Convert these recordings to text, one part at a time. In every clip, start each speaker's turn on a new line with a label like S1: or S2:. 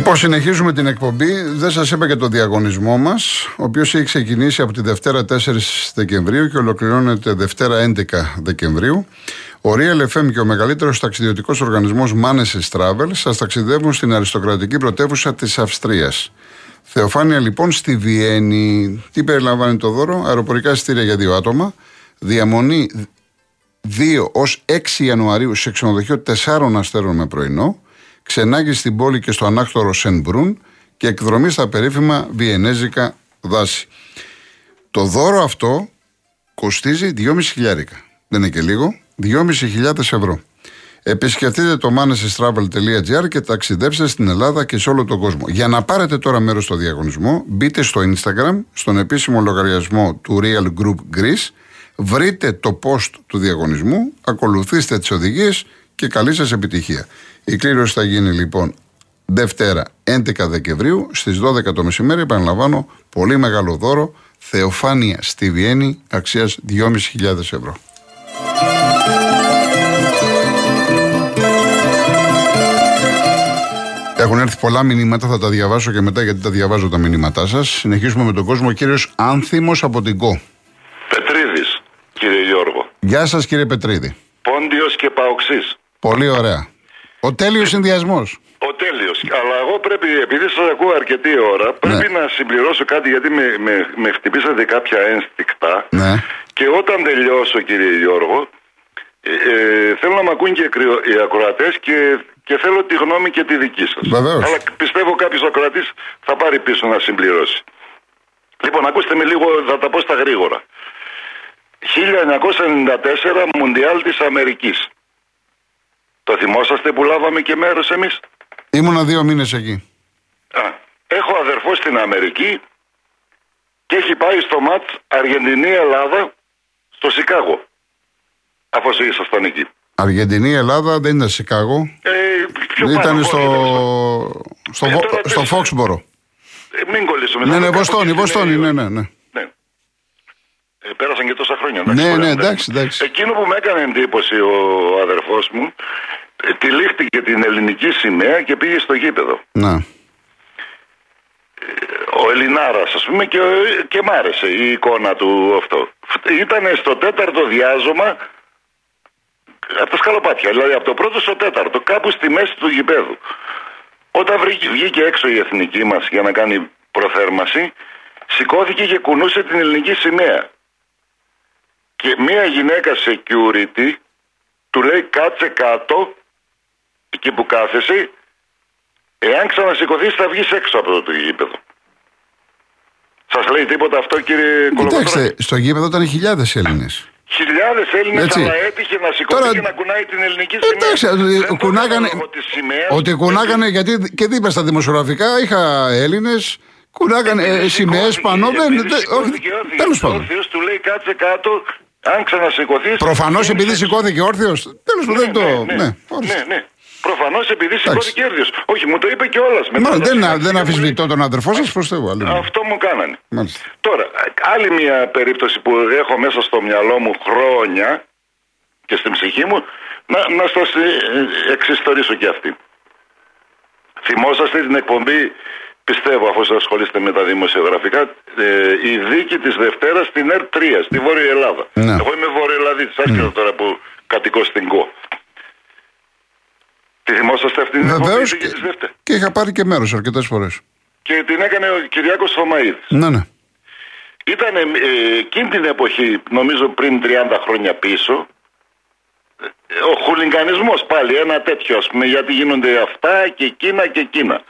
S1: Λοιπόν, συνεχίζουμε την εκπομπή. Δεν σας είπα και το διαγωνισμό μας, ο οποίος έχει ξεκινήσει από τη Δευτέρα 4 Δεκεμβρίου και ολοκληρώνεται Δευτέρα 11 Δεκεμβρίου. Ο Real FM και ο μεγαλύτερος ταξιδιωτικός οργανισμός Manes Travel σας ταξιδεύουν στην αριστοκρατική πρωτεύουσα της Αυστρίας. Θεοφάνεια λοιπόν στη Βιέννη. Τι περιλαμβάνει το δώρο, αεροπορικά εισιτήρια για δύο άτομα, διαμονή 2 ως 6 Ιανουαρίου σε ξενοδοχείο 4 αστέρων με πρωινό, ξενάγει στην πόλη και στο ανάκτορο Σενμπρούν και εκδρομή στα περίφημα βιενέζικα δάση. Το δώρο αυτό κοστίζει 2.500 χιλιάρικα. Δεν είναι και λίγο, 2.500 ευρώ. Επισκεφτείτε το manesistravel.gr και ταξιδέψτε στην Ελλάδα και σε όλο τον κόσμο. Για να πάρετε τώρα μέρος στο διαγωνισμό, μπείτε στο Instagram, στον επίσημο λογαριασμό του Real Group Greece, βρείτε το post του διαγωνισμού, ακολουθήστε τις οδηγίες και καλή σας επιτυχία. Η κλήρωση θα γίνει λοιπόν Δευτέρα 11 Δεκεμβρίου στις 12 το μεσημέρι. Επαναλαμβάνω, πολύ μεγάλο δώρο. Θεοφάνεια στη Βιέννη αξίας 2.500 ευρώ. Έχουν έρθει πολλά μηνύματα, θα τα διαβάσω και μετά γιατί τα διαβάζω τα μηνύματά σας. Συνεχίζουμε με τον κόσμο. Ο κύριος Άνθιμος από την ΚΟ.
S2: Πετρίδης, κύριε Γιώργο.
S1: Γεια σας, κύριε Πετρίδη.
S2: Πόντιος και Παοξής.
S1: Πολύ ωραία. Ο τέλειος συνδυασμός.
S2: Ο τέλειος. Αλλά εγώ πρέπει, επειδή σας ακούω αρκετή ώρα, πρέπει να συμπληρώσω κάτι γιατί με, με, με χτυπήσατε κάποια ένστικτα.
S1: Ναι.
S2: Και όταν τελειώσω, κύριε Γιώργο, ε, ε, θέλω να με ακούν και οι ακρι- οι ακροατές και, και θέλω τη γνώμη και τη δική σας.
S1: Βεβαίως.
S2: Αλλά πιστεύω κάποιος ακροατής θα πάρει πίσω να συμπληρώσει. Λοιπόν, ακούστε με λίγο, θα τα πω στα γρήγορα. 1994 Μουντιάλ της Αμερικής. Το θυμόσαστε που λάβαμε και μέρος εμείς;
S1: Ήμουνα δύο μήνες εκεί.
S2: Α, έχω αδερφό στην Αμερική και έχει πάει στο ΜΑΤ Αργεντινή-Ελλάδα στο Σικάγο. Αφού ήσασταν εκεί.
S1: Αργεντινή, Ελλάδα, δεν ήταν Σικάγο.
S2: Ε, πιο πάνω
S1: Ήταν
S2: από
S1: στο,
S2: εδώ,
S1: στο,
S2: Ε,
S1: Βο-
S2: τώρα
S1: στο
S2: δεν-
S1: Φόξμπορο.
S2: Ε, μην κολλήσουμε.
S1: Ναι,
S2: θα
S1: ναι,
S2: το κάνω
S1: Βοστόνη,
S2: και στην
S1: Βοστόνη,
S2: Νέα
S1: ναι,
S2: Υόρκη.
S1: ναι, ναι.
S2: Ναι. Ε, πέρασαν και τόσα χρόνια.
S1: Ναι,
S2: ωραία,
S1: ναι,
S2: ναι.
S1: εντάξει, εντάξει.
S2: Εκείνο που με έκανε εντύπωση ο αδερφός μου, ε, τυλίχτηκε την ελληνική σημαία και πήγε στο γήπεδο.
S1: Να.
S2: Ο Ελληνάρας, ας πούμε, και, και μ' άρεσε η εικόνα του αυτό. Ήταν στο τέταρτο διάζωμα από τα σκαλοπάτια. Δηλαδή από το πρώτο στο τέταρτο, κάπου στη μέση του γηπέδου. Όταν βρήκε, βγήκε έξω η εθνική μας για να κάνει προθέρμαση, σηκώθηκε και κουνούσε την ελληνική σημαία. Και μία γυναίκα security του λέει κάτσε κάτω, εκεί που κάθεσαι, Εάν ξανασηκωθείς, θα βγεις έξω από το γήπεδο. Σας λέει τίποτα αυτό, κύριε Κολοκοτρώνη.
S1: Κοιτάξτε, στο γήπεδο ήταν χιλιάδες Έλληνες.
S2: Χιλιάδες Έλληνες,
S1: Έτσι.
S2: αλλά έτυχε να σηκωθεί
S1: Τώρα-
S2: και να κουνάει την ελληνική σημαία.
S1: Εντάξει, ότι
S2: Δεν το
S1: κουνάγανε.
S2: έκανα λόγω της σημαίας.
S1: Ότι κουνάγανε, γιατί και δίπλα στα δημοσιογραφικά είχα Έλληνες, κουνάγανε
S2: Επειδή
S1: ε, σημαίες
S2: σηκώθηκε-
S1: πάνω. Δεν.
S2: επειδή
S1: δεν- Όχι,
S2: σηκώθηκε όρθιος,
S1: τέλος πάντων.
S2: όρθιος, του λέει κάτσε κάτω, αν ξανασηκωθείς.
S1: Προφανώς επειδή σηκώθηκε όρθιος. Τέλος πάντων, δεν το.
S2: Ναι,
S1: Ναι,
S2: ναι,
S1: ορίστε.
S2: ναι, ναι. Προφανώς επειδή σηκώθηκε όρθιος. Όχι, μου το είπε κιόλα.
S1: Μα δεν, δεν αφισβητώ τον αδερφό σας προ Θεού. αλλήμον.
S2: Αυτό μου κάνανε.
S1: Μάλιστα.
S2: Τώρα, άλλη μια περίπτωση που έχω μέσα στο μυαλό μου χρόνια και στην ψυχή μου, να, να σας ε, ε, εξιστορήσω και αυτή. Θυμόσαστε την εκπομπή, πιστεύω αφού σας ασχολείστε με τα δημοσιογραφικά, ε, η δίκη της Δευτέρας στην ΕΡΤ3, στη Βόρεια Ελλάδα.
S1: Ναι.
S2: Εγώ είμαι Βορειοελλαδίτης, άσχετα τώρα που κατοικώ στην ΚΟ. Τη θυμόσαστε αυτή την εκπομπή,
S1: Βεβαίως
S2: η δίκη της Δευτέρας.
S1: και είχα πάρει και μέρος αρκετές φορές.
S2: Και την έκανε ο Κυριάκος Θωμαίδης.
S1: Ναι, ναι.
S2: Ήταν ε, εκείνη την εποχή, νομίζω πριν 30 χρόνια πίσω, ε, ο χουλιγκανισμός πάλι, ένα τέτοιο ας πούμε, γιατί γίνονται αυτά και εκείνα και εκείνα.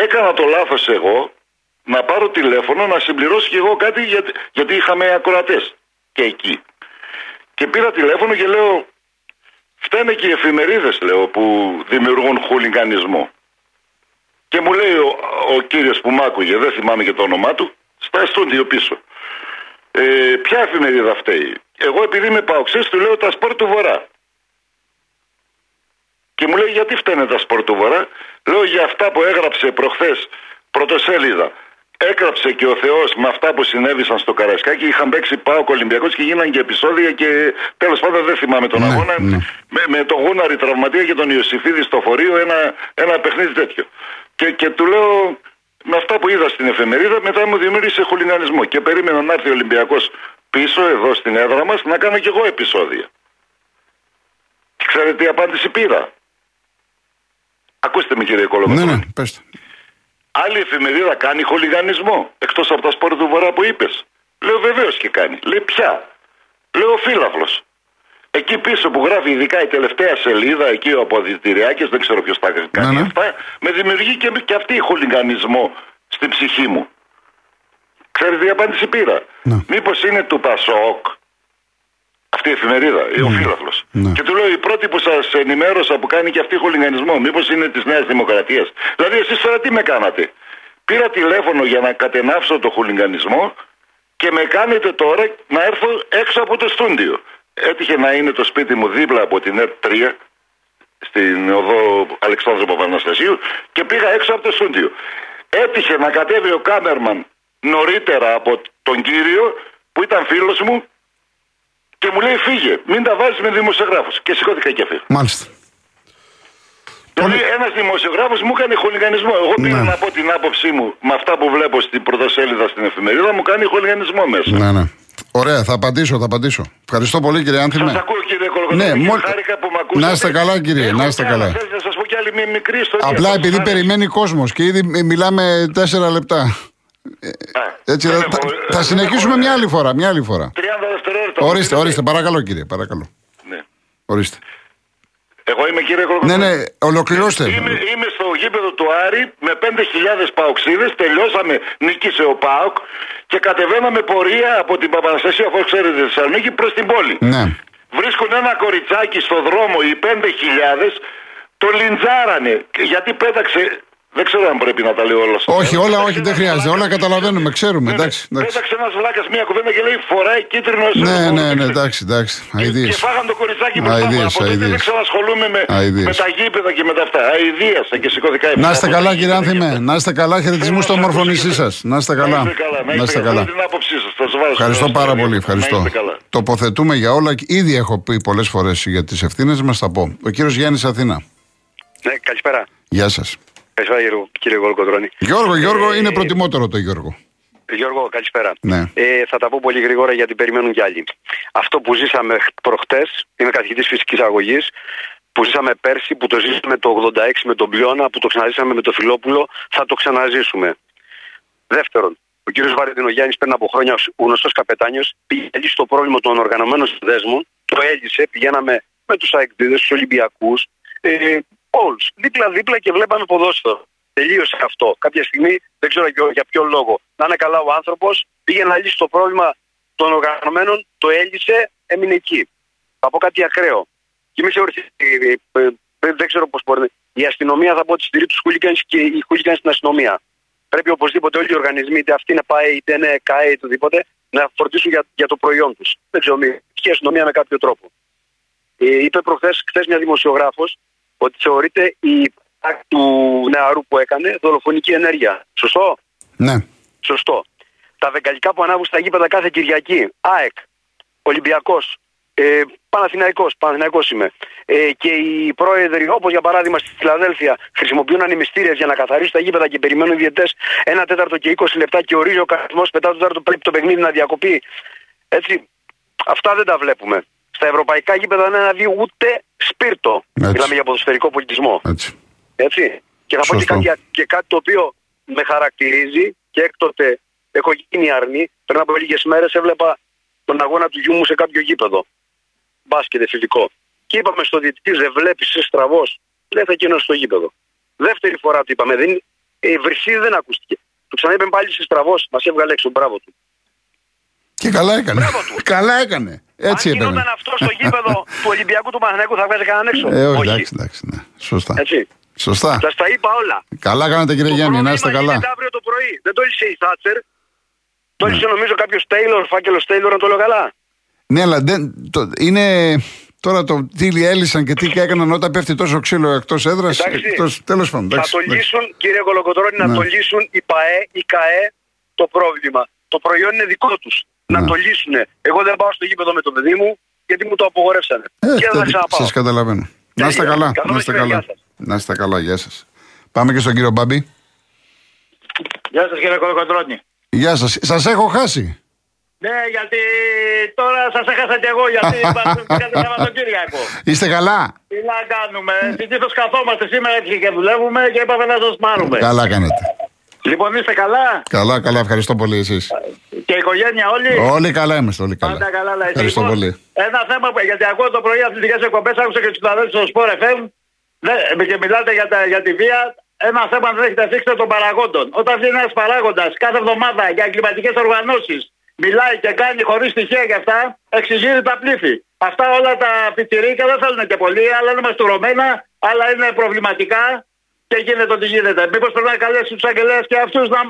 S2: Έκανα το λάθος εγώ να πάρω τηλέφωνο να συμπληρώσω και εγώ κάτι γιατί, γιατί είχαμε ακροατές και εκεί. Και πήρα τηλέφωνο και λέω, φταίνε και οι εφημερίδες λέω που δημιουργούν χουλιγκανισμό. Και μου λέει ο, ο κύριος που μ' άκουγε, δεν θυμάμαι και το όνομά του, στα στούντιο πίσω. Ε, ποια εφημερίδα φταίει. Εγώ επειδή είμαι παοξής του λέω τα σπορ του Βορρά. Και μου λέει γιατί φταίνε τα σπορ του Βορρά; Λέω για αυτά που έγραψε προχθές πρωτοσέλιδα. Έγραψε και ο Θεός με αυτά που συνέβησαν στο Καρασκάκι. Είχαν παίξει πάω Ολυμπιακός και γίνανε και επεισόδια και τέλος πάντων δεν θυμάμαι τον
S1: Ναι,
S2: αγώνα.
S1: ναι.
S2: Με, με τον Γούναρη τραυματία και τον Ιωσήφιδη στο φορείο ένα, ένα παιχνίδι τέτοιο. Και, και του λέω, με αυτά που είδα στην εφημερίδα, μετά μου δημιούργησε χουλινιανισμό. Και περίμενα να έρθει ο Ολυμπιακός πίσω, εδώ στην έδρα μας, να κάνω κι εγώ επεισόδια. Και ξέρετε τι απάντηση πήρα; Ακούστε με κύριε Κολοκοτρώνη.
S1: Ναι, ναι, πέστε.
S2: Άλλη εφημερίδα κάνει χολιγανισμό. Εκτός από τα σπόρ του Βορρά που είπες. Λέω βεβαίως και κάνει. Λέει πια. Λέω φύλαφλο. Εκεί πίσω που γράφει ειδικά η τελευταία σελίδα, εκεί ο αποδητηριάκης, δεν ξέρω ποιος τα κάνει
S1: Ναι, ναι.
S2: αυτά, με δημιουργεί και, και αυτή η χολιγανισμό στην ψυχή μου. Ξέρετε τι απάντηση πήρα;
S1: Ναι.
S2: Μήπως είναι του Πασόκ αυτή η εφημερίδα, ή ο φύλαφλο.
S1: Ναι.
S2: Και του λέω η πρώτη που σας ενημέρωσα που κάνει και αυτή χολιγανισμό, μήπως είναι της Νέας Δημοκρατίας. Δηλαδή, εσείς τώρα τι με κάνατε; Πήρα τηλέφωνο για να κατενάψω το χουλιγκανισμό και με κάνετε τώρα να έρθω έξω από το στούντιο. Έτυχε να είναι το σπίτι μου δίπλα από την ΕΡΤ 3 στην οδό Αλεξάνδρου Παπαναστασίου και πήγα έξω από το στούντιο. Έτυχε να κατέβει ο κάμερμαν νωρίτερα από τον κύριο που ήταν φίλος μου και μου λέει φύγε, μην τα βάζεις με δημοσιογράφους. Και σηκώθηκα και φύγα.
S1: Μάλιστα.
S2: Δηλαδή ένας δημοσιογράφος μου έκανε χολιγανισμό. Εγώ πήγα
S1: Ναι.
S2: να πω την άποψή μου με αυτά που βλέπω στην πρωτοσέλιδα στην εφημερίδα, μου κάνει χολιγανισμό μέσα.
S1: Ναι, ναι. Ωραία, θα απαντήσω, θα απαντήσω. Ευχαριστώ πολύ κύριε Άνθιμε.
S2: Σας ακούω κύριε Κολοκοτρώνη.
S1: Ναι,
S2: και
S1: μόλι-
S2: χάρηκα που με ακούσατε.
S1: Να είστε καλά, κύριε,
S2: Έχω
S1: να είστε
S2: κι
S1: καλά.
S2: άλλα. Θέλετε να σας πω κι άλλη μια μικρή ιστορία.
S1: Απλά
S2: Θα
S1: επειδή
S2: σας άρεσε.
S1: περιμένει κόσμος και ήδη μιλάμε τέσσερα λεπτά.
S2: Α,
S1: Έτσι,
S2: δεν
S1: θα,
S2: έχω-
S1: θα-
S2: ε,
S1: θα
S2: δεν
S1: συνεχίσουμε
S2: έχω-
S1: μια άλλη φορά. Μια άλλη φορά.
S2: 30 δευτερόλεπτα.
S1: Ορίστε,
S2: μου
S1: ορίστε,
S2: δίνετε.
S1: παρακαλώ κύριε, παρακαλώ.
S2: Ναι.
S1: Ορίστε.
S2: Εγώ είμαι κύριε
S1: Ναι,
S2: Κολοκοτρώνη.
S1: ναι, ολοκληρώστε.
S2: Είμαι, είμαι στο γήπεδο του Άρη με 5.000 παοξίδες, τελειώσαμε, νίκησε ο ΠΑΟΚ και κατεβαίναμε πορεία από την Παπαναστασία, αφού ξέρετε, τη Θεσσαλονίκη προς την πόλη.
S1: Ναι.
S2: Βρίσκουν ένα κοριτσάκι στο δρόμο οι 5.000, το λιντζάρανε και- γιατί πέταξε. Δεν ξέρω αν πρέπει να τα λέω όλα. στο
S1: Όχι,
S2: τέλος.
S1: όλα,
S2: Πέταξε
S1: όχι, δεν
S2: ένας
S1: χρειάζεται.
S2: βλάκας-
S1: Όλα καταλαβαίνουμε, ξέρουμε.
S2: Ναι, ναι.
S1: Εντάξει, εντάξει.
S2: Πέταξε ένας βλάκας μια κουβέντα και λέει φοράει κίτρινο
S1: Ναι,
S2: εσωτερικό
S1: ναι, ναι,
S2: δεξί.
S1: εντάξει, εντάξει.
S2: Και, και
S1: Αιδίες.
S2: φάγαν το κοριτσάκι μπροστά μου.
S1: Αηδίες,
S2: Από τότε δεν
S1: αηδίες.
S2: ξανασχολούμαι με,
S1: Αηδίες.
S2: με τα γήπεδα και με τα αυτά. Αηδίασα και σηκώθηκα
S1: Να είστε καλά, κύριε Άνθιμε. Να είστε καλά, χαιρετισμού στο
S2: Θέλω να σας
S1: μορφωνήσή σας.
S2: ακούσω
S1: Να είστε καλά.
S2: Να είστε καλά.
S1: Να
S2: την άποψή σας. Θα σας βάζω
S1: Ευχαριστώ
S2: στο
S1: πάρα
S2: στάδιο.
S1: πολύ. Ευχαριστώ.
S2: Να είστε καλά.
S1: Τοποθετούμε για όλα. Ήδη έχω πει πολλές φορές για τις ευθύνες μας. Θα πω. Ο κύριος Γιάννης Αθήνα.
S3: Ναι, καλησπέρα.
S1: Γεια σας.
S3: Καλησπέρα, Γιώργο, κύριε Γολοκοτρώνη.
S1: Γιώργο, Γιώργο,
S3: Ε,
S1: είναι προτιμότερο το Γιώργο.
S3: Γιώργο, καλησπέρα.
S1: Ναι.
S3: Ε, θα τα πω πολύ γρήγορα γιατί περιμένουν κι άλλοι. Αυτό που ζήσαμε προχτές, είμαι καθηγητής φυσικής αγωγής, που ζήσαμε πέρσι, που το ζήσαμε το 86 με τον Πλιώνα, που το ξαναζήσαμε με τον Φιλόπουλο, θα το ξαναζήσουμε. Δεύτερον, ο κύριος Βαρεντινογιάννη πριν από χρόνια, ο γνωστός καπετάνιος, πήγε να λύσει το πρόβλημα των οργανωμένων συνδέσμων, το έλυσε, πηγαίναμε με τους αεκδίδε, τους Ολυμπιακούς, ε, όλους. Δίπλα-δίπλα και βλέπαμε ποδόσφαιρο. Τελείωσε αυτό. Κάποια στιγμή, δεν ξέρω για, για ποιο λόγο. Να είναι καλά ο άνθρωπος, πήγε να λύσει το πρόβλημα των οργανωμένων, το έλυσε, έμεινε εκεί. Θα πω κάτι ακραίο. Και μη θεωρηθείτε, ε, ε, ε, δεν ξέρω πώς μπορεί. Η αστυνομία θα πω ότι στηρεί τους χούλιγκανς και οι χούλιγκανς στην αστυνομία. Πρέπει οπωσδήποτε όλοι οι οργανισμοί, είτε αυτή είναι ΠΑΕ, είτε είναι ΚΑΕ, είτε οτιδήποτε, να φροντίσουν για, για το προϊόν τους. Δεν ξέρω, μη η αστυνομία με κάποιο τρόπο. Ε, είπε προχθές χθες μια δημοσιογράφος ότι θεωρείται η άκρη του νεαρού που έκανε δολοφονική ενέργεια. Σωστό;
S1: Ναι.
S3: Σωστό. Τα βεγγαλικά που ανάβουν στα γήπεδα κάθε Κυριακή. ΑΕΚ, Ολυμπιακός, ε, Παναθηναϊκός, Παναθηναϊκός είμαι. Ε, και οι πρόεδροι, όπως για παράδειγμα στη Φιλαδέλφια, χρησιμοποιούν ανημιστήρε για να καθαρίσουν τα γήπεδα και περιμένουν οι διαιτές ένα τέταρτο και 20 λεπτά και ορίζει ο κανονισμό μετά το τέταρτο πρέπει το παιχνίδι να διακοπεί. Έτσι, αυτά δεν τα βλέπουμε. Στα ευρωπαϊκά γήπεδα δεν αναδεί ούτε σπίρτο.
S1: Έτσι.
S3: Μιλάμε για ποδοσφαιρικό πολιτισμό.
S1: Έτσι.
S3: Έτσι. Και θα πω και
S1: Σωστό.
S3: κάτι, και κάτι το οποίο με χαρακτηρίζει και έκτοτε έχω γίνει αρνή. Πριν από λίγες μέρες έβλεπα τον αγώνα του γιού μου σε κάποιο γήπεδο. Μπάσκετ εφηβικό. Και είπαμε στο διαιτητή, δεν βλέπεις, είσαι στραβός. Λέει θα γίνω στο γήπεδο. Δεύτερη φορά του είπαμε, δεν, ε, βρυσίδι δεν ακούστηκε. Του ξαναείπε πάλι είσαι στραβός, μας έβγαλε έξω, μπράβο του.
S1: Και καλά έκανε.
S3: Μπράβο του.
S1: καλά έκανε. Έτσι
S3: Αν
S1: έπαιρνε.
S3: γινόταν αυτό στο γήπεδο του Ολυμπιακού του Παναθηναϊκού θα βγάζει κανέναν έξω;
S1: Ε, όχι, εντάξει, εντάξει. Ναι. Σωστά.
S3: Έτσι.
S1: Σωστά.
S3: Σας τα είπα όλα.
S1: Καλά κάνατε κύριε
S3: Το
S1: Γιάννη, να
S3: πρόβλημα
S1: είστε καλά.
S3: γίνεται αύριο το πρωί. Δεν το έλυσε η Θάτσερ. Το
S1: Ναι.
S3: έλυσε νομίζω κάποιος Τέιλορ, φάκελος Τέιλορ, αν το λέω καλά.
S1: Ναι, αλλά δεν, το, είναι τώρα το τι έλυσαν και τι και έκαναν όταν πέφτει τόσο ξύλο εκτός έδρας.
S3: Εντάξει.
S1: Τέλος πάντων.
S3: Θα
S1: εντάξει,
S3: το
S1: εντάξει.
S3: λύσουν, κύριε Κολοκοτρώνη, να
S1: Ναι.
S3: το λύσουν οι ΠαΕ, οι ΚαΕ το πρόβλημα. Το προϊόν είναι δικό τους. Να
S1: Ναι.
S3: το λύσουν. Εγώ δεν πάω στο γήπεδο με το παιδί μου γιατί μου το απογορεύσανε.
S1: Ε,
S3: και δεν θα ξαναπάω.
S1: Σας καταλαβαίνω. Να είστε
S3: Τέλεια.
S1: καλά.
S3: Καλό
S1: Να είστε
S3: μεσημέρι,
S1: καλά.
S3: γεια σας.
S1: Να είστε καλά, γεια σας. Πάμε και στον κύριο Μπάμπη.
S4: Γεια σας κύριε Κολοκοντρώνη.
S1: Γεια σας. Σας έχω χάσει.
S4: Ναι, γιατί τώρα σας έχασα κι εγώ, γιατί είπατε Σαββατοκύριακο.
S1: Είστε καλά;
S4: Τι να κάνουμε, συνήθως καθόμαστε σήμερα έτσι και δουλεύουμε και είπαμε να σας πάρουμε.
S1: Καλά κάνετε.
S4: Λοιπόν, είστε καλά;
S1: Καλά, καλά. Ευχαριστώ πολύ εσείς.
S4: Και η οικογένεια όλοι.
S1: Όλοι καλά είμαστε, όλοι καλά.
S4: Πάντα καλά, λέει.
S1: Ευχαριστώ
S4: Λοιπόν,
S1: πολύ.
S4: Ένα θέμα που, γιατί ακούω το πρωί αθλητικές εκπομπές, άκουσα και του αδέλφους στο Sport FM δε- και μιλάτε για, τα, για τη βία. Ένα θέμα δεν έχετε θίξει των παραγόντων. Όταν βγει ένας παράγοντας κάθε εβδομάδα για εγκληματικές οργανώσεις, μιλάει και κάνει χωρίς στοιχεία για αυτά, εξηγεί τα πλήθη. Αυτά όλα τα πιτσιρίκα δεν θέλουν και πολύ, άλλα είναι μαστουρωμένα, άλλα είναι προβληματικά και γίνεται ό,τι γίνεται. Μήπως πρέπει να καλέσει τους αγγελέας και αυτούς να,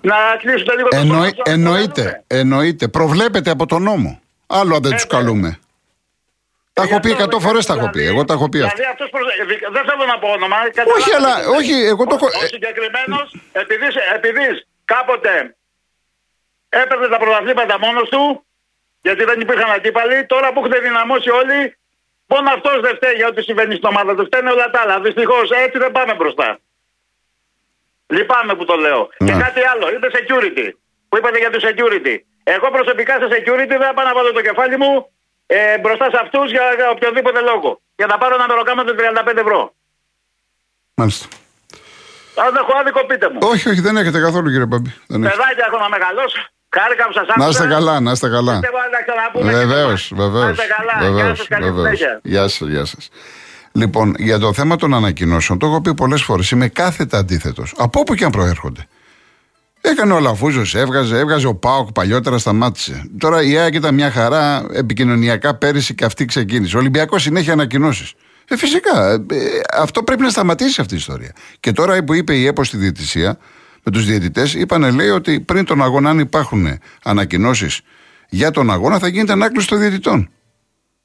S4: να κλείσουν λίγο το
S1: Εννοεί-
S4: στόμα τους, να
S1: εννοείται,
S4: καταλάβουμε.
S1: εννοείται. Προβλέπεται από τον νόμο. Άλλο αν δεν τους
S4: ναι.
S1: καλούμε. Τα έχω πει εκατό φορές τα έχω πει. Εγώ τα έχω πει αυτά.
S4: Δηλαδή αυτός προσ- δεν θέλω να πω όνομα.
S1: Όχι, αλλά όχι, εγώ το έχω.
S4: Ο συγκεκριμένος, επειδή, επειδή κάποτε έπαιρνε τα πρωταθλήματα μόνος του, γιατί δεν υπήρχαν αντίπαλοι, τώρα που έχουν δυναμώσει όλοι, μόνο αυτός δεν φταίει για ό,τι συμβαίνει στην ομάδα του. Φταίνε όλα τα άλλα. Δυστυχώς έτσι δεν πάμε μπροστά. Λυπάμαι που το λέω. Και
S1: Ναι.
S4: κάτι άλλο, είπε security. Που είπατε για το security. Εγώ προσωπικά σε security δεν θα πάω να βάλω το κεφάλι μου ε, μπροστά σε αυτούς για, για οποιοδήποτε λόγο. Για να πάρω ένα μεροκάμα των 35 ευρώ.
S1: Μάλιστα.
S4: Αν έχω άδικο, πείτε μου.
S1: Όχι, όχι, δεν έχετε καθόλου κύριε Μπαμπή. Δεν έχετε.
S4: Παιδάκια έχω να μεγαλώσω. Χάρηκα που σας άκουσα.
S1: Να είστε καλά, να είστε καλά.
S4: Πιστεύω να τα ξαναπούμε.
S1: Βεβαίω,
S4: και τώρα.
S1: βεβαίως.
S4: Να είστε καλά. Γεια σας, καλή συνέχεια.
S1: Γεια σας, γεια σας. Λοιπόν, για το θέμα των ανακοινώσεων, το έχω πει πολλές φορές. Είμαι κάθετα αντίθετος. Από όπου και αν προέρχονται. Έκανε ο Λαφούζο, έβγαζε, έβγαζε ο Πάοκ παλιότερα, σταμάτησε. Τώρα η ΑΕΚ ήταν μια χαρά επικοινωνιακά πέρυσι και αυτή ξεκίνησε. Ο Ολυμπιακός συνέχεια ανακοινώσεις. Ε, φυσικά. ε, ε, αυτό πρέπει να σταματήσει αυτή η ιστορία. Και τώρα που είπε η ΕΠΟ στη διαιτησία, με τους διαιτητές, είπανε λέει ότι πριν τον αγώνα, αν υπάρχουν ανακοινώσεις για τον αγώνα, θα γίνεται ανάκληση των διαιτητών.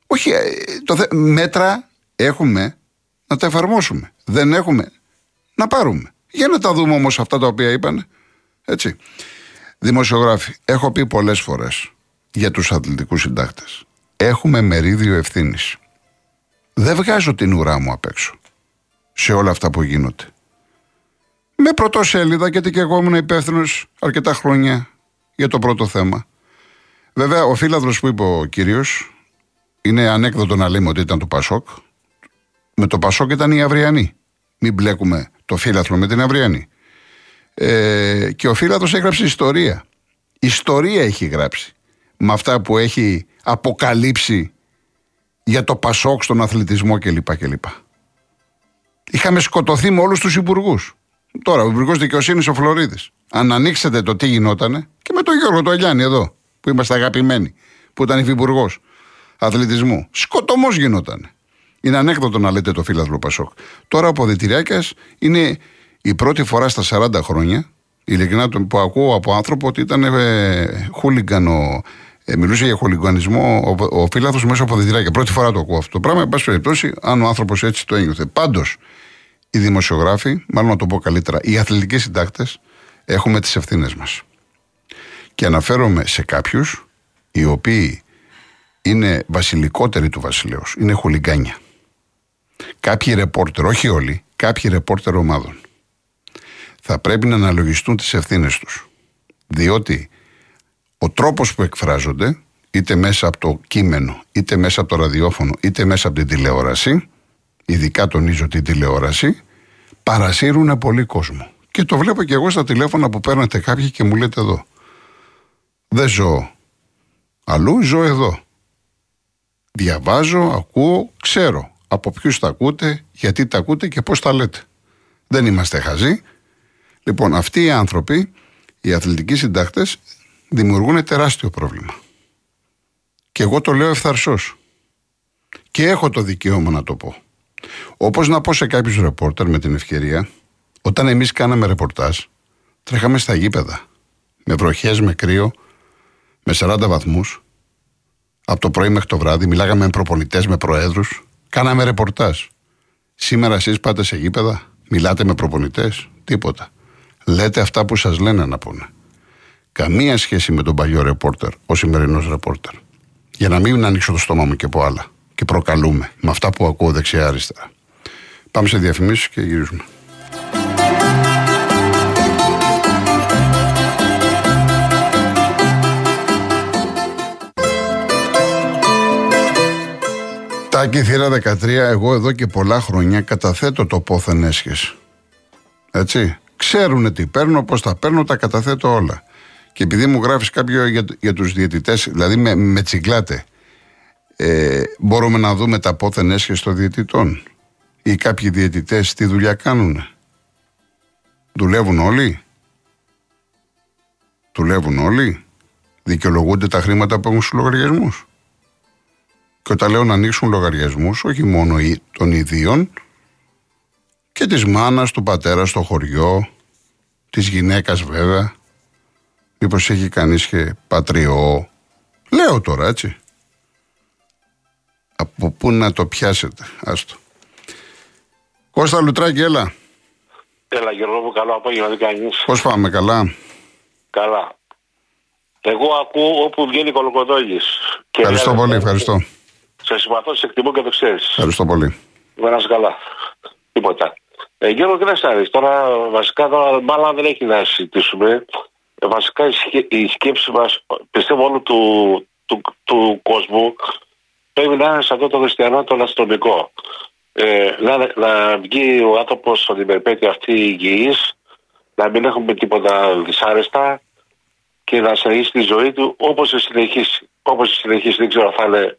S1: Όχι, ε, το θε... μέτρα έχουμε να τα εφαρμόσουμε. Δεν έχουμε να πάρουμε. Για να τα δούμε όμως αυτά τα οποία είπαν. Έτσι. Δημοσιογράφοι, έχω πει πολλές φορές για τους αθλητικούς συντάκτες. Έχουμε μερίδιο ευθύνης. Δεν βγάζω την ουρά μου απ' έξω σε όλα αυτά που γίνονται. Με πρωτοσέλιδα, γιατί και εγώ ήμουν υπεύθυνος αρκετά χρόνια για το πρώτο θέμα. Βέβαια, ο φίλαδρος που είπε ο κύριος, είναι ανέκδοτο να λέμε ότι ήταν του Πασόκ. Με το Πασόκ ήταν η Αυριανή. Μην μπλέκουμε το φύλαθρο με την Αυριανή. Ε, και ο Φύλαδος έγραψε ιστορία. Ιστορία έχει γράψει. Με αυτά που έχει αποκαλύψει για το Πασόκ στον αθλητισμό κλπ. κλπ. Είχαμε σκοτωθεί με όλους τους υπουργούς. Τώρα, ο υπουργός δικαιοσύνης ο Φλωρίδης. Αν ανοίξετε το τι γινότανε, και με τον Γιώργο τον Αγιάννη εδώ, που είμαστε αγαπημένοι, που ήταν υφυπουργός αθλητισμού. Σκοτωμός γινότανε. Είναι ανέκδοτο να λέτε το φίλαθλο Πασόκ. Τώρα ο Ποδητηριακά είναι η πρώτη φορά στα 40 χρόνια, ειλικρινά το- που ακούω από άνθρωπο ότι ήταν ε, χούλιγκαν ο, ε, μιλούσε για χουλιγκανισμό ο, ο φίλαθλο μέσω από Ποδητηριακά. Πρώτη φορά το ακούω αυτό το πράγμα. Εν πάση περιπτώσει, αν ο άνθρωπος έτσι το ένιωθε. Πάντως, οι δημοσιογράφοι, μάλλον να το πω καλύτερα, οι αθλητικοί συντάκτες, έχουμε τις ευθύνες μας. Και αναφέρομαι σε κάποιους οι οποίοι είναι βασιλικότεροι του βασιλέως. Είναι χουλιγκάνια. Κάποιοι ρεπόρτερ, όχι όλοι, κάποιοι ρεπόρτερ ομάδων θα πρέπει να αναλογιστούν τις ευθύνες τους. Διότι ο τρόπος που εκφράζονται, είτε μέσα από το κείμενο, είτε μέσα από το ραδιόφωνο, είτε μέσα από την τηλεόραση, ειδικά τονίζω την τηλεόραση, παρασύρουν πολύ κόσμο. Και το βλέπω και εγώ στα τηλέφωνα που παίρνετε κάποιοι και μου λέτε εδώ. Δεν ζω αλλού, ζω εδώ. Διαβάζω, ακούω, ξέρω από ποιους τα ακούτε, γιατί τα ακούτε και πώς τα λέτε. Δεν είμαστε χαζοί. Λοιπόν, αυτοί οι άνθρωποι, οι αθλητικοί συντάκτες, δημιουργούν τεράστιο πρόβλημα. Και εγώ το λέω ευθαρσώ. Και έχω το δικαίωμα να το πω. Όπως να πω σε κάποιους ρεπόρτερ με την ευκαιρία, όταν εμείς κάναμε ρεπορτάζ, τρέχαμε στα γήπεδα. Με βροχές, με κρύο, με 40 βαθμούς, από το πρωί μέχρι το βράδυ, μιλάγαμε με προπονητές, με προέδρους, κάναμε ρεπορτάζ. Σήμερα εσείς πάτε σε γήπεδα, μιλάτε με προπονητές, τίποτα. Λέτε αυτά που σας λένε να πούνε. Καμία σχέση με τον παλιό ρεπόρτερ, ο σημερινός ρεπόρτερ. Για να μην ανοίξω το στόμα μου και πω άλλα. Και προκαλούμε με αυτά που ακούω δεξιά-αριστερά. Πάμε σε διαφημίσεις και γυρίζουμε. Τάκη θύρα 13, εγώ εδώ και πολλά χρόνια καταθέτω το πόθεν έσχες. Έτσι. Ξέρουν τι παίρνω, πώς τα παίρνω, τα καταθέτω όλα. Και επειδή μου γράφεις κάποιο για, για τους διαιτητές, δηλαδή με, με τσιγκλάτε, ε, μπορούμε να δούμε τα πόθεν έσχες των διαιτητών; Ή κάποιοι διαιτητές τι δουλειά κάνουν. Δουλεύουν όλοι; Δουλεύουν όλοι; Δικαιολογούνται τα χρήματα που έχουν στους λογαριασμούς; Και όταν λέω να ανοίξουν λογαριασμούς, όχι μόνο των ιδίων, και της μάνας, του πατέρας στο χωριό, της γυναίκας βέβαια. Μήπως έχει κανείς και πατριό. Λέω τώρα έτσι. Από πού να το πιάσετε, άστο. Κώστα Λουτράκη, έλα.
S5: Έλα Γιώργο μου, καλό απόγευμα, τι κάνεις.
S1: Πώς πάμε, καλά;
S5: Καλά. Εγώ ακούω όπου βγαίνει Κολοκοδόλης.
S1: Ευχαριστώ πολύ, ευχαριστώ.
S5: Σε συμπαθώ, σε εκτιμώ και το ξέρεις.
S1: Ευχαριστώ πολύ.
S5: Να είσαι καλά. Τίποτα. Ε, Γιώργο, τι να Τώρα, βασικά, τώρα, μάλλον δεν έχει να συζητήσουμε. Ε, βασικά, η, σκέ, η σκέψη μας, πιστεύω, όλου του, του, του, κόσμου πρέπει να είναι σε αυτό το χριστιανό το αστυνομικό. Ε, να, να βγει ο άνθρωπος στον υπερπέτη αυτή υγιής, να μην έχουμε τίποτα δυσάρεστα και να συνεχίσει τη ζωή του όπως συνεχίσει. Όπως συνεχίσει, δεν ξέρω αν θα είναι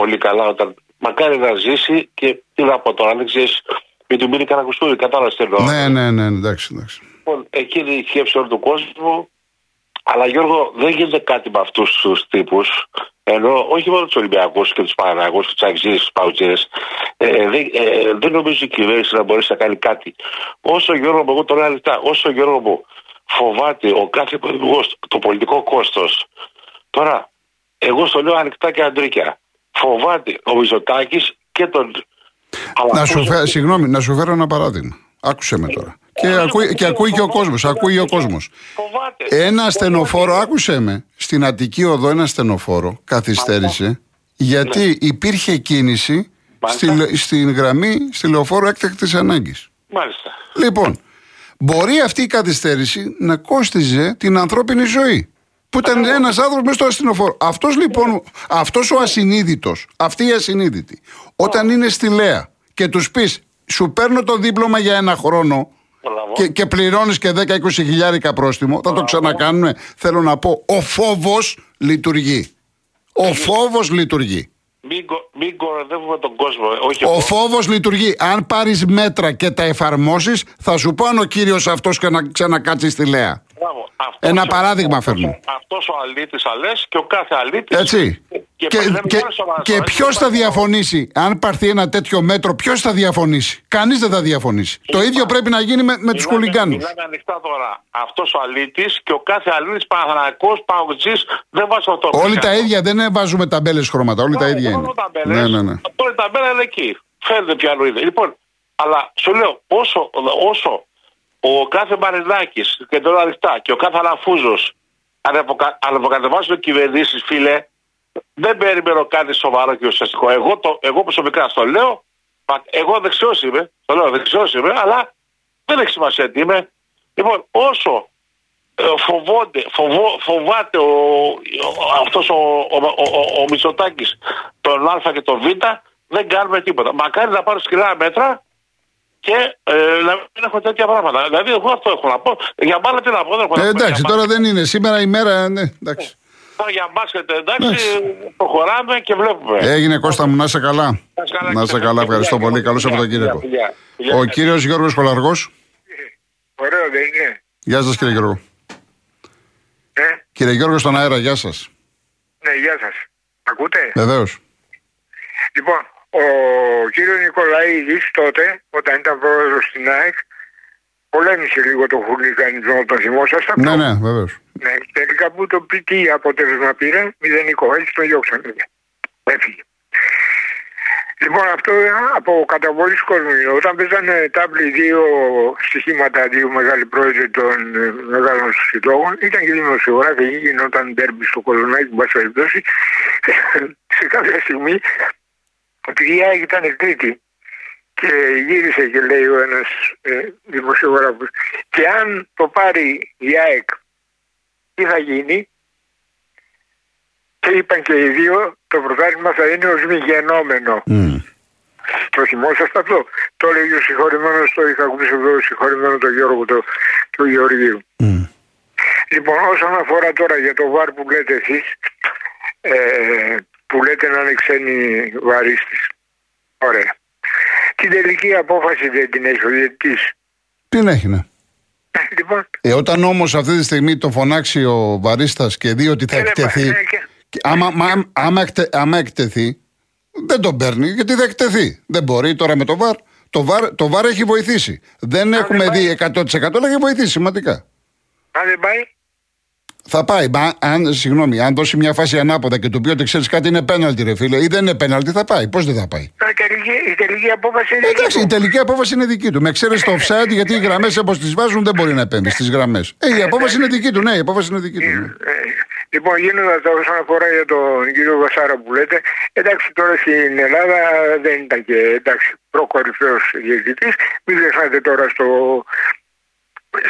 S5: πολύ καλά όταν. Μακάρι να ζήσει και τι να πω τώρα, αν δεν ξέρεις με του μείνει Καρακουστούρη, κατάλαβες τι εννοώ.
S1: Ναι, ναι, ναι, εντάξει, εντάξει.
S5: Λοιπόν, εκείνη η σκέψη όλου του κόσμου. Αλλά Γιώργο, δεν γίνεται κάτι με αυτούς τους τύπους. Ενώ όχι μόνο τους Ολυμπιακούς και τους Παναγού, τους Τσαγζίδε, τους Παουτζίδε. Ε, δεν, ε, δεν νομίζω η κυβέρνηση να μπορέσει να κάνει κάτι. Όσο Γιώργο μου, εγώ το λέω αλήθεια, όσο Γιώργο μου φοβάται ο κάθε πολιτικό το πολιτικό κόστος. Τώρα, εγώ στο λέω ανοιχτά και αντρίκια. Φοβάται ο Μιζωτάκη και τον
S1: να σου, φέ, συγγνώμη, να σου φέρω ένα παράδειγμα. Άκουσε με τώρα. Και, ακούει, και ακούει και ο κόσμος. Ακούει ο κόσμος. Ένα στενοφόρο, άκουσε με. Στην Αττική Οδό, ένα στενοφόρο καθυστέρησε γιατί ναι. υπήρχε κίνηση στη, στην γραμμή στη λεωφόρο έκτακτης ανάγκης.
S5: Μάλιστα.
S1: Λοιπόν, μπορεί αυτή η καθυστέρηση να κόστιζε την ανθρώπινη ζωή. Που ήταν ένας άνθρωπος μέσα στο ασθενοφόρο. Αυτός λοιπόν, αυτός ο ασυνείδητος, αυτή η ασυνείδητη, όταν είναι στη Λέα και τους πεις, σου παίρνω το δίπλωμα για ένα χρόνο και, και πληρώνεις και 10-20 χιλιάρικα πρόστιμο, θα το ξανακάνουμε. Θέλω να πω, ο φόβος λειτουργεί. Ο φόβος λειτουργεί.
S5: Μην, μην κοροϊδεύουμε τον κόσμο. Ε, όχι
S1: ο φόβος λειτουργεί. Αν πάρεις μέτρα και τα εφαρμόσεις, θα σου πω αν ο κύριος αυτός και να ξανακάτσει στη Λέα. Ένα παράδειγμα φέρνω.
S5: Αυτός ο αλήτης αλές και ο κάθε αλήτης.
S1: Έτσι. Και, και, και, και ποιος θα διαφωνήσει, αν πάρθει ένα τέτοιο μέτρο, ποιος θα διαφωνήσει; Κανείς δεν θα διαφωνήσει. Το ίδιο πρέπει να γίνει με, με τους χουλιγκάνους.
S5: Μιλάμε ανοιχτά τώρα. Αυτός ο αλήτης και ο κάθε αλήτης Παναγιακό Παουτζή δεν βάζει αυτό.
S1: Όλοι τα ίδια, δεν βάζουμε ταμπέλες χρώματα. Όλοι τα ίδια είναι.
S5: Ναι, ναι, ναι. Τώρα η ταμπέλα είναι εκεί. Φαίνεται ποια είναι. Λοιπόν, αλλά σου λέω, όσο, όσο ο κάθε Μαρινάκης και τώρα ανοιχτά και ο κάθε Αλαφούζος αναποκατεβάζουν κυβερνήσεις, φίλε, δεν περιμένω κάτι σοβαρό και ουσιαστικό. Εγώ, το, εγώ προσωπικά στο λέω, εγώ δεξιός είμαι, το λέω δεξιός είμαι, αλλά δεν έχει σημασία τι είμαι. Λοιπόν, όσο ε, φοβόνται, φοβό, φοβάται ο, αυτός ο, ο, ο, ο, Μητσοτάκης τον Α και τον Β, δεν κάνουμε τίποτα. Μακάρι να πάρω σκληρά μέτρα και ε, να μην έχω τέτοια πράγματα. Δηλαδή, εγώ αυτό έχω να πω. Για μπάλα τι να πω. Δεν έχω
S1: ε, εντάξει, τώρα δεν είναι. Σήμερα η μέρα, ναι, εντάξει.
S5: Τώρα για μπάσκετ, εντάξει, προχωράμε και βλέπουμε.
S1: Έγινε Κώστα μου, να είσαι καλά. Να είσαι καλά, ευχαριστώ πολύ. Καλό Σαββατοκύριακο. Ο κύριος Γιώργος Κολαργός.
S6: Ωραίο, δεν είναι.
S1: Γεια σας, κύριε Γιώργο.
S6: Ε;
S1: Κύριε Γιώργο, στον αέρα, γεια σας.
S6: Ναι, γεια σας. Ακούτε;
S1: Βεβαίως.
S6: Λοιπόν, ο κύριο Νικολαίδης τότε, όταν ήταν πρόεδρος στην ΑΕΚ, πολέμησε λίγο το χουλικανισμό των θυμόσαστε.
S1: Ναι, ναι, βεβαίως.
S6: Ναι, τελικά που το πει τι αποτέλεσμα πήρε, μηδενικό, έτσι το διώξανε. Έφυγε. Λοιπόν, αυτό από καταβολής κόσμου. Όταν παίζανε τάμπλη δύο στοιχήματα, δύο μεγάλοι πρόεδροι των ε, μεγάλων συλλόγων, ήταν και δημοσιογράφοι, γινόταν τέρμπι στο κολονάκι, που περιπτώσει. σε κάποια στιγμή επειδή η ΑΕΚ ήταν τρίτη και γύρισε και λέει ο ένας ε, δημοσιογράφος και αν το πάρει η ΑΕΚ τι θα γίνει; Και και είπαν και οι δύο το πρωτάθλημα θα είναι ως μη γενόμενο.
S1: Μμ.
S6: Το θυμόσαστε αυτό; Το έλεγε ο συγχωρημένος, το είχα ακούσει εδώ ο συγχωρημένος τον Γιώργο το, του Γεωργίου.
S1: Μμ.
S6: Λοιπόν, όσον αφορά τώρα για το βάρ που λέτε εσείς, ε, που λέτε να είναι ξένοι βαρίστες. Ωραία. Την τελική απόφαση δεν την έχει ο διαιτητής.
S1: Τι έχει, ναι.
S6: Ε, Λοιπόν,
S1: Ε, όταν όμως αυτή τη στιγμή το φωνάξει ο Βαρίστα και δει ότι θα
S6: Ε, δεν
S1: εκτεθεί.
S6: πάει, ναι, και-
S1: και άμα, μα- άμα, εκτε- άμα εκτεθεί, δεν τον παίρνει γιατί θα εκτεθεί. Δεν μπορεί τώρα με το βαρ. Το βαρ, το βαρ έχει βοηθήσει. Δεν έχουμε
S6: δεν
S1: δει 100% αλλά έχει βοηθήσει σημαντικά.
S6: αν δεν πάει,
S1: Θα πάει. Μα, αν, συγγνώμη, αν δώσει μια φάση ανάποδα και του πει ότι ξέρεις κάτι είναι πέναλτι, ρε φίλε, ή δεν είναι πέναλτι, θα πάει. Πώς δεν θα πάει;
S6: η τελική, η τελική απόφαση είναι δική
S1: Εντάξει,
S6: του.
S1: η τελική απόφαση είναι δική του. Με ξέρεις το offside γιατί οι γραμμές όπως τις βάζουν δεν μπορεί να επέμβει στι γραμμές. Ε, η απόφαση είναι δική του. Ναι, η απόφαση είναι δική του. ναι.
S6: Ε, λοιπόν, γίνοντας τα όσον αφορά για τον κύριο Βασάρα που λέτε, εντάξει τώρα στην Ελλάδα δεν ήταν και εντάξει προκορυφαίος διαιτητής. Μην ξεχνάτε τώρα στο.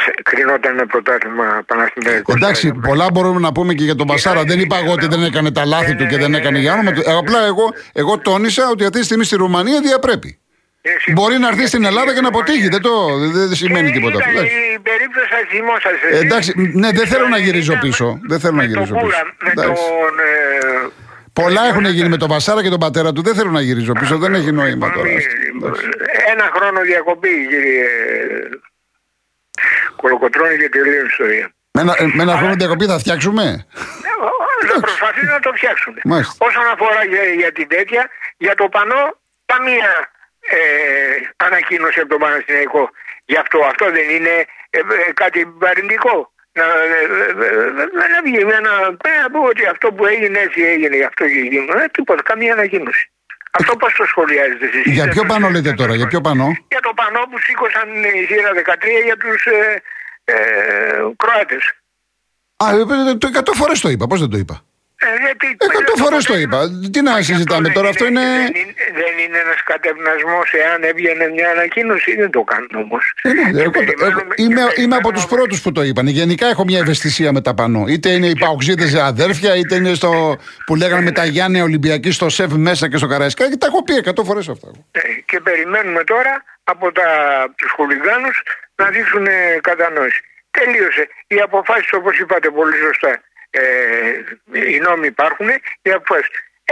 S6: Σε- Κρινόταν ένα πρωτάθλημα Παναθηναϊκός.
S1: Εντάξει, πολλά μπορούμε να πούμε και για τον Μπασάρα. Δεν είπα εγώ ότι δεν έκανε τα λάθη του και δεν έκανε για όνομα του. Ε, Απλά εγώ, εγώ τόνισα ότι αυτή τη στιγμή στη Ρουμανία διαπρέπει. Μπορεί να έρθει στην Ελλάδα και να αποτύχει. Δεν, το, δεν δεν σημαίνει τίποτα αυτό. εντάξει.
S6: Η περίπτωση σας θυμόσαστε.
S1: Ε, εντάξει, ναι, δεν θέλω να γυρίζω
S6: Ήταν
S1: πίσω. Δεν θέλω να
S6: με
S1: γυρίζω
S6: τον
S1: πίσω.
S6: Πούλα, Με
S1: Εντάξει.
S6: τον. ε,
S1: Πολλά έχουν γίνει με τον Μπασάρα και τον πατέρα του. Δεν θέλω να γυρίζω πίσω. Δεν έχει νόημα τώρα. Εντάξει.
S6: Ένα χρόνο διακοπή, κύριε Κολοκοτρώνη και τελείω η ιστορία.
S1: Με ένα, με ένα χρόνο διακοπή θα φτιάξουμε;
S6: Να προσπαθεί να το φτιάξουν.
S1: Μάλιστα.
S6: Όσον αφορά για, για την τέτοια, για το πανό, καμία ε, ανακοίνωση από τον Παναθηναϊκό. Γι' αυτό, αυτό δεν είναι ε, ε, κάτι παρεντικό. Να, ε, ε, ε, να βγει με ένα, ε, να πω ότι αυτό που έγινε έτσι έγινε, γι' αυτό και έγινε. Ε, τίποτα, καμία ανακοίνωση. Αυτό πώς το σχολιάζετε εσείς.
S1: Για
S6: Δεν
S1: ποιο
S6: το-
S1: πανό λέτε τώρα, για ποιο πανό.
S6: Για το πανό που σήκωσαν η θύρα 13 για τους ε, ε, Κροάτες.
S1: Α, ε, το 100 φορές το είπα. Πώς δεν το είπα;
S6: Ε, γιατί,
S1: Εκατό φορές το είπα. Τι να
S6: Μα
S1: συζητάμε
S6: δεν
S1: τώρα, αυτό είναι.
S6: Δεν είναι, δεν είναι ένας κατευνασμός εάν έβγαινε μια ανακοίνωση. Δεν το κάνουν όμως.
S1: Ε, ναι, εγώ- εγώ- Είμαι, είμαι από τους πρώτους που το είπαν. Γενικά έχω μια ευαισθησία με τα πανό. Είτε είναι οι παοξίδες αδέρφια, είτε είναι στο που λέγανε με τα Γιάννη Ολυμπιακή στο ΣΕΒ μέσα και στο Καραϊσκάκι. Τα έχω πει 100 φορές αυτά.
S6: Και περιμένουμε τώρα από τα, τους χουλιγάνους να δείξουν ε, κατανόηση. Τελείωσε. Οι αποφάσεις όπως είπατε πολύ σωστά, ε, οι νόμοι υπάρχουν, οι αποφάσεις.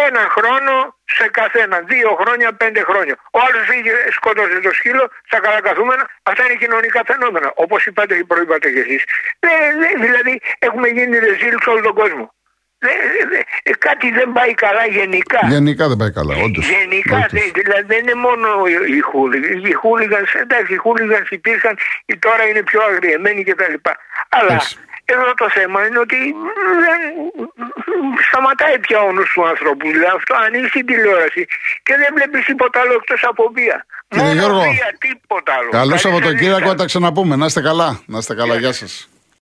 S6: Ένα χρόνο σε καθένα, δύο χρόνια, πέντε χρόνια. Ο άλλος πήγε, σκότωσε το σκύλο στα καλακαθούμενα. Αυτά είναι κοινωνικά φαινόμενα. Όπως είπατε και προείπατε κι εσείς. δηλαδή έχουμε γίνει ρεζίλ σε όλο τον κόσμο. Ε, ε, ε, κάτι δεν πάει καλά γενικά.
S1: Γενικά δεν πάει καλά, όντως.
S6: Γενικά, δε- δηλαδή δεν είναι μόνο οι χούλιγαν. Οι χούλιγαν, εντάξει, οι χούλιγαν υπήρχαν, οι τώρα είναι πιο αγριεμένοι κτλ. Αλλά
S1: Έτσι.
S6: Εδώ το θέμα είναι ότι δεν σταματάει πια ο νους του ανθρώπου. Δηλαδή αυτό ανοίγει την τηλεόραση και δεν βλέπεις τίποτα άλλο εκτός από βία.
S1: Κύριε
S6: Μόνο
S1: Γιώργο,
S6: βία, τίποτα άλλο.
S1: Καλό
S6: Καλή
S1: Σαββατοκύριακο,
S6: σας
S1: να τα ξαναπούμε. Να είστε καλά. Να είστε καλά, γεια σας.